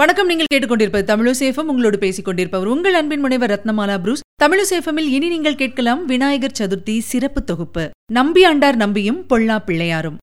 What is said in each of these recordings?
வணக்கம் நீங்கள் கேட்டுக்கொண்டிருப்பது தமிழசேஃபம் உங்களோடு பேசிக் கொண்டிருப்பவர் உங்கள் அன்பின் முனைவர் ரத்னமாலா புரூஸ். தமிழசேஃபமில் இனி நீங்கள் கேட்கலாம் விநாயகர் சதுர்த்தி சிறப்பு தொகுப்பு. நம்பி ஆண்டார் நம்பியும் பொல்லா பிள்ளையாரும்.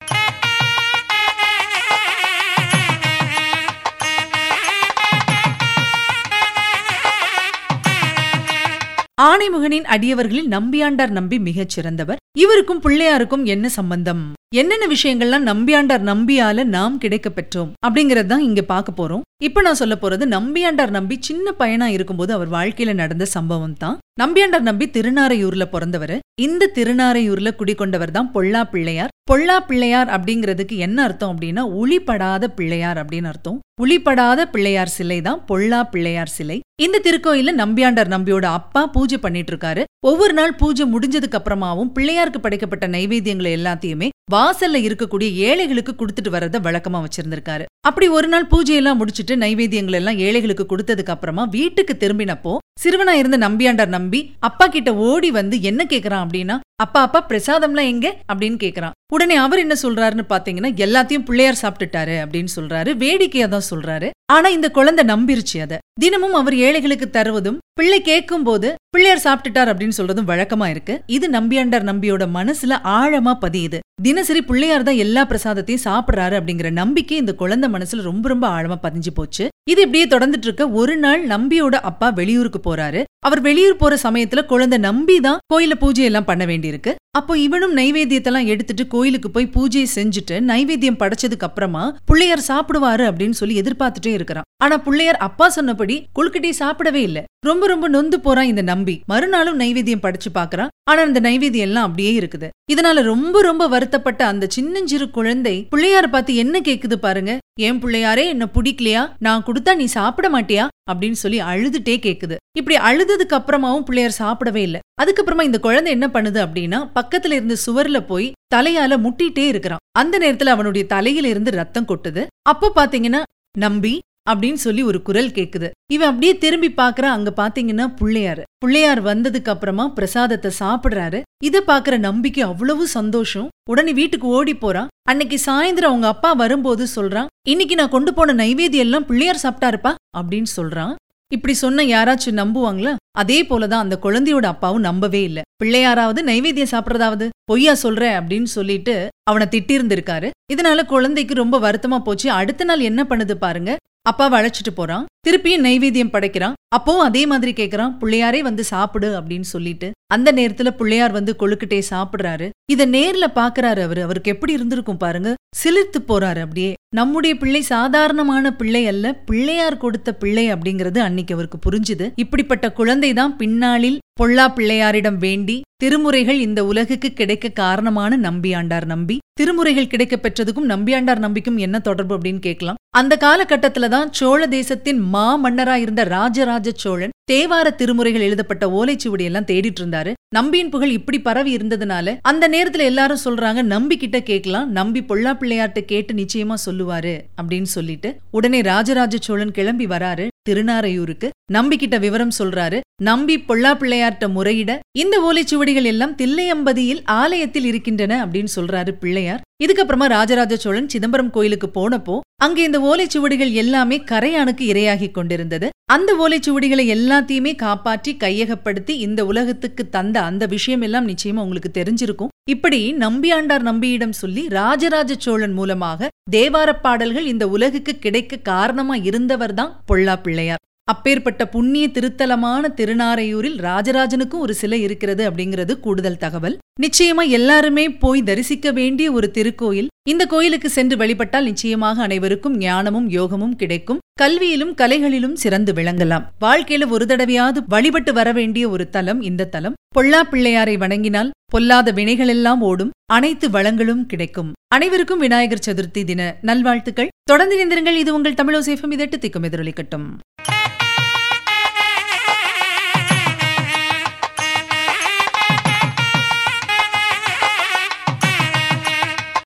ஆணைமுகனின் அடியவர்களில் நம்பியாண்டார் நம்பி மிகச் சிறந்தவர். இவருக்கும் பிள்ளையாருக்கும் என்ன சம்பந்தம்? என்னென்ன விஷயங்கள்லாம் நம்பியாண்டார் நம்பியால நாம் கிடைக்க பெற்றோம்? அப்படிங்கறது தான் இங்க பார்க்க போறோம். இப்ப நான் சொல்ல போறது நம்பியாண்டார் நம்பி சின்ன பையனா இருக்கும்போது அவர் வாழ்க்கையில நடந்த சம்பவம் தான். நம்பியாண்டார் நம்பி திருநாரையூர்ல பிறந்தவர். இந்த திருநாரையூர்ல குடிக்கொண்டவர் தான் பொல்லா பிள்ளையார். பொல்லா பிள்ளையார் அப்படிங்கிறதுக்கு என்ன அர்த்தம் அப்படின்னா உளிப்படாத பிள்ளையார் அப்படின்னு அர்த்தம். உளிப்படாத பிள்ளையார் சிலை தான் பொல்லா பிள்ளையார் சிலை. இந்த திருக்கோயில நம்பியாண்டார் நம்பியோட அப்பா பூஜை பண்ணிட்டு இருக்காரு. ஒவ்வொரு நாள் பூஜை முடிஞ்சதுக்கு அப்புறமாவும் பிள்ளையார் தாயாருக்கு படைக்கப்பட்ட நைவேத்தியங்களை எல்லாத்தையுமே வாசல்ல இருக்கக்கூடிய ஏழைகளுக்கு கொடுத்துட்டு வரத வழக்கமா வச்சிருந்திருக்காரு. அப்படி ஒரு நாள் பூஜையெல்லாம் முடிச்சிட்டு நைவேத்தியங்கள் எல்லாம் ஏழைகளுக்கு கொடுத்ததுக்கு அப்புறமா வீட்டுக்கு திரும்பினப்போ சிறுவனா இருந்த நம்பியாண்டார் நம்பி அப்பா கிட்ட ஓடி வந்து என்ன கேக்குறான் அப்படின்னா அப்பா அப்பா பிரசாதம்லாம் எங்க? அப்படின்னு கேக்குறான். உடனே அவர் என்ன சொல்றாருன்னு பாத்தீங்கன்னா எல்லாத்தையும் பிள்ளையார் சாப்பிட்டுட்டாரு அப்படின்னு சொல்றாரு. வேடிக்கையா தான் சொல்றாரு. ஆனா இந்த குழந்தை நம்பிருச்சு அத. தினமும் அவர் ஏழைகளுக்கு தருவதும் பிள்ளை கேட்கும் போது பிள்ளையார் சாப்பிட்டுட்டார் அப்படின்னு சொல்றதும் வழக்கமா இருக்கு. இது நம்பியாண்டார் நம்பியோட மனசுல ஆழமா பதியுது. தினசரி பிள்ளையார் தான் எல்லா பிரசாதத்தையும் சாப்பிடுறாரு அப்படிங்கிற நம்பிக்கை இந்த குழந்தை மனசுல ரொம்ப ரொம்ப ஆழமா பதிஞ்சு போச்சு. இது இப்படியே தொடர்ந்துட்டு இருக்க ஒரு நாள் நம்பியோட அப்பா வெளியூருக்கு போறாரு. அவர் வெளியூர் போற சமயத்துல குழந்தை நம்பி தான் கோயில பூஜை எல்லாம் பண்ண வேண்டியிருக்கு. அப்போ இவனும் நைவேத்தியத்தெல்லாம் எடுத்துட்டு கோயிலுக்கு போய் பூஜையை செஞ்சுட்டு நைவேத்தியம் படைச்சதுக்கு அப்புறமா பிள்ளையார் சாப்பிடுவாரு அப்படின்னு சொல்லி எதிர்பார்த்துட்டே இருக்கிறான். ஆனா பிள்ளையார் அப்பா சொன்னபடி கொழுக்கட்டை சாப்பிடவே இல்ல. ரொம்ப ரொம்ப நொந்து போறான் இந்த நம்பி. மறுநாளும் நைவேத்தியம் படைச்சு பாக்குறான். ஆனா அந்த நைவேத்தியம் எல்லாம் அப்படியே இருக்குது. இதனால ரொம்ப ரொம்ப வருத்தப்பட்ட அந்த சின்னஞ்சிறு குழந்தை பிள்ளையார பார்த்து என்ன கேக்குது பாருங்க? ஏன் பிள்ளையாரே என்ன பிடிக்கலையா? நான் கொடுத்தா நீ சாப்பிட மாட்டியா? அப்படின்னு சொல்லி அழுதுட்டே கேக்குது. இப்படி அழுததுக்கு அப்புறமாவும் பிள்ளையார் சாப்பிடவே இல்ல. அதுக்கப்புறமா இந்த குழந்தை என்ன பண்ணுது அப்படின்னா பக்கத்துல இருந்து சுவர்ல போய் தலையால முட்டிட்டே இருக்கிறான். அந்த நேரத்துல அவனுடைய தலையில இருந்து ரத்தம் கொட்டுது. அப்ப பாத்தீங்கன்னா நம்பி அப்படின்னு சொல்லி ஒரு குரல் கேக்குது. இவன் அப்படியே திரும்பி பாக்குற அங்க பாத்தீங்கன்னா புள்ளையாரு. புள்ளையார் வந்ததுக்கு அப்புறமா பிரசாதத்தை சாப்பிடுறாரு. இத பாக்குற நம்பிக்கை அவ்வளவு சந்தோஷம். உடனே வீட்டுக்கு ஓடி போறான். அன்னைக்கு சாயந்தரம் அவங்க அப்பா வரும்போது சொல்றான் இன்னைக்கு நான் கொண்டு போன நைவேத்தியம் எல்லாம் பிள்ளையார் சாப்பிட்டாருப்பா அப்படின்னு சொல்றான். இப்படி சொன்ன யாராச்சும் நம்புவாங்களா? அதே போலதான் அந்த குழந்தையோட அப்பாவும் நம்பவே இல்ல. பிள்ளையாராவது நைவேத்தியம் சாப்பிடறதாவது? பொய்யா சொல்ற? அப்படின்னு சொல்லிட்டு அவனை திட்டிருந்திருக்காரு. இதனால குழந்தைக்கு ரொம்ப வருத்தமா போச்சு. அடுத்த நாள் என்ன பண்ணுது பாருங்க அப்பாவை அழைச்சிட்டு போறான். திருப்பியும் நைவேத்தியம் படைக்கிறான். அப்பவும் அதே மாதிரி கேட்கிறான் பிள்ளையாரே வந்து சாப்பிடு அப்படின்னு சொல்லிட்டு. அந்த நேரத்துல பிள்ளையார் வந்து கொழுக்கிட்டே சாப்பிடுறாரு. இத நேர்ல பாக்குறாரு அவரு. அவருக்கு எப்படி இருந்திருக்கும் பாருங்க. சிலிர்த்து போறாரு அப்படியே. நம்முடைய பிள்ளை சாதாரணமான பிள்ளை அல்ல. பிள்ளையார் கொடுத்த பிள்ளை அப்படிங்கறது அன்னைக்கு அவருக்கு புரிஞ்சுது. இப்படிப்பட்ட குழந்தை தான் பின்னாளில் பொல்லா பிள்ளையாரிடம் வேண்டி திருமுறைகள் இந்த உலகுக்கு கிடைக்க காரணமான நம்பியாண்டார் நம்பி. திருமுறைகள் கிடைக்க பெற்றதுக்கும் நம்பியாண்டார் நம்பிக்கும் என்ன தொடர்பு அப்படின்னு கேட்கலாம். அந்த காலகட்டத்துல தான் சோழ தேசத்தின் மா மன்னரா இருந்த ராஜராஜ சோழன் தேவார திருமுறைகள் எழுதப்பட்ட ஓலைச்சுவடி எல்லாம் தேடிட்டு இருந்தாரு. நம்பியின் புகழ் இப்படி பரவி இருந்ததுனால அந்த நேரத்துல எல்லாரும் சொல்றாங்க நம்பி கிட்ட கேட்கலாம் நம்பி பொல்லா பிள்ளையார்ட்ட கேட்டு நிச்சயமா சொல்லுவாரு அப்படின்னு சொல்லிட்டு உடனே ராஜராஜ சோழன் கிளம்பி வராரு திருநாரையூருக்கு. நம்பி கிட்ட விவரம் சொல்றாரு நம்பி பொல்லா பிள்ளையார்ட்ட முறையிட இந்த ஓலைச்சுவடிகள் எல்லாம் தில்லையம்பதியில் ஆலயத்தில் இருக்கின்றன அப்படின்னு சொல்றாரு பிள்ளையார். இதுக்கப்புறமா ராஜராஜ சோழன் சிதம்பரம் கோயிலுக்கு போனப்போ அங்கே இந்த ஓலைச்சுவடிகள் எல்லாமே கரையானுக்கு இரையாகி கொண்டிருந்தது. அந்த ஓலைச்சுவடிகளை எல்லாத்தையுமே காப்பாற்றி கையகப்படுத்தி இந்த உலகத்துக்கு தந்த அந்த விஷயம் எல்லாம் நிச்சயமா உங்களுக்கு தெரிஞ்சிருக்கும். இப்படி நம்பியாண்டார் நம்பியிடம் சொல்லி ராஜராஜ சோழன் மூலமாக தேவாரப் பாடல்கள் இந்த உலகுக்கு கிடைக்க காரணமா இருந்தவர் தான் பொல்லா பிள்ளையார். அப்பேற்பட்ட புண்ணிய திருத்தலமான திருநாரையூரில் ராஜராஜனுக்கும் ஒரு சிலை இருக்கிறது அப்படிங்கிறது கூடுதல் தகவல். நிச்சயமா எல்லாருமே போய் தரிசிக்க வேண்டிய ஒரு திருக்கோயில். இந்த கோயிலுக்கு சென்று வழிபட்டால் நிச்சயமாக அனைவருக்கும் ஞானமும் யோகமும் கிடைக்கும். கல்வியிலும் கலைகளிலும் சிறந்து விளங்கலாம். வாழ்க்கையில ஒரு தடவையாவது வழிபட்டு வர வேண்டிய ஒரு தலம் இந்த தலம். பொல்லா பிள்ளையாரை வணங்கினால் பொல்லாத வினைகளெல்லாம் ஓடும். அனைத்து வளங்களும் கிடைக்கும். அனைவருக்கும் விநாயகர் சதுர்த்தி தின நல்வாழ்த்துக்கள். தொடர்ந்து இணைந்திருங்கள். இது உங்கள் தமிழோசேஃபம் இதெட்டு திக்கும் எதிரொலிக்கட்டும்.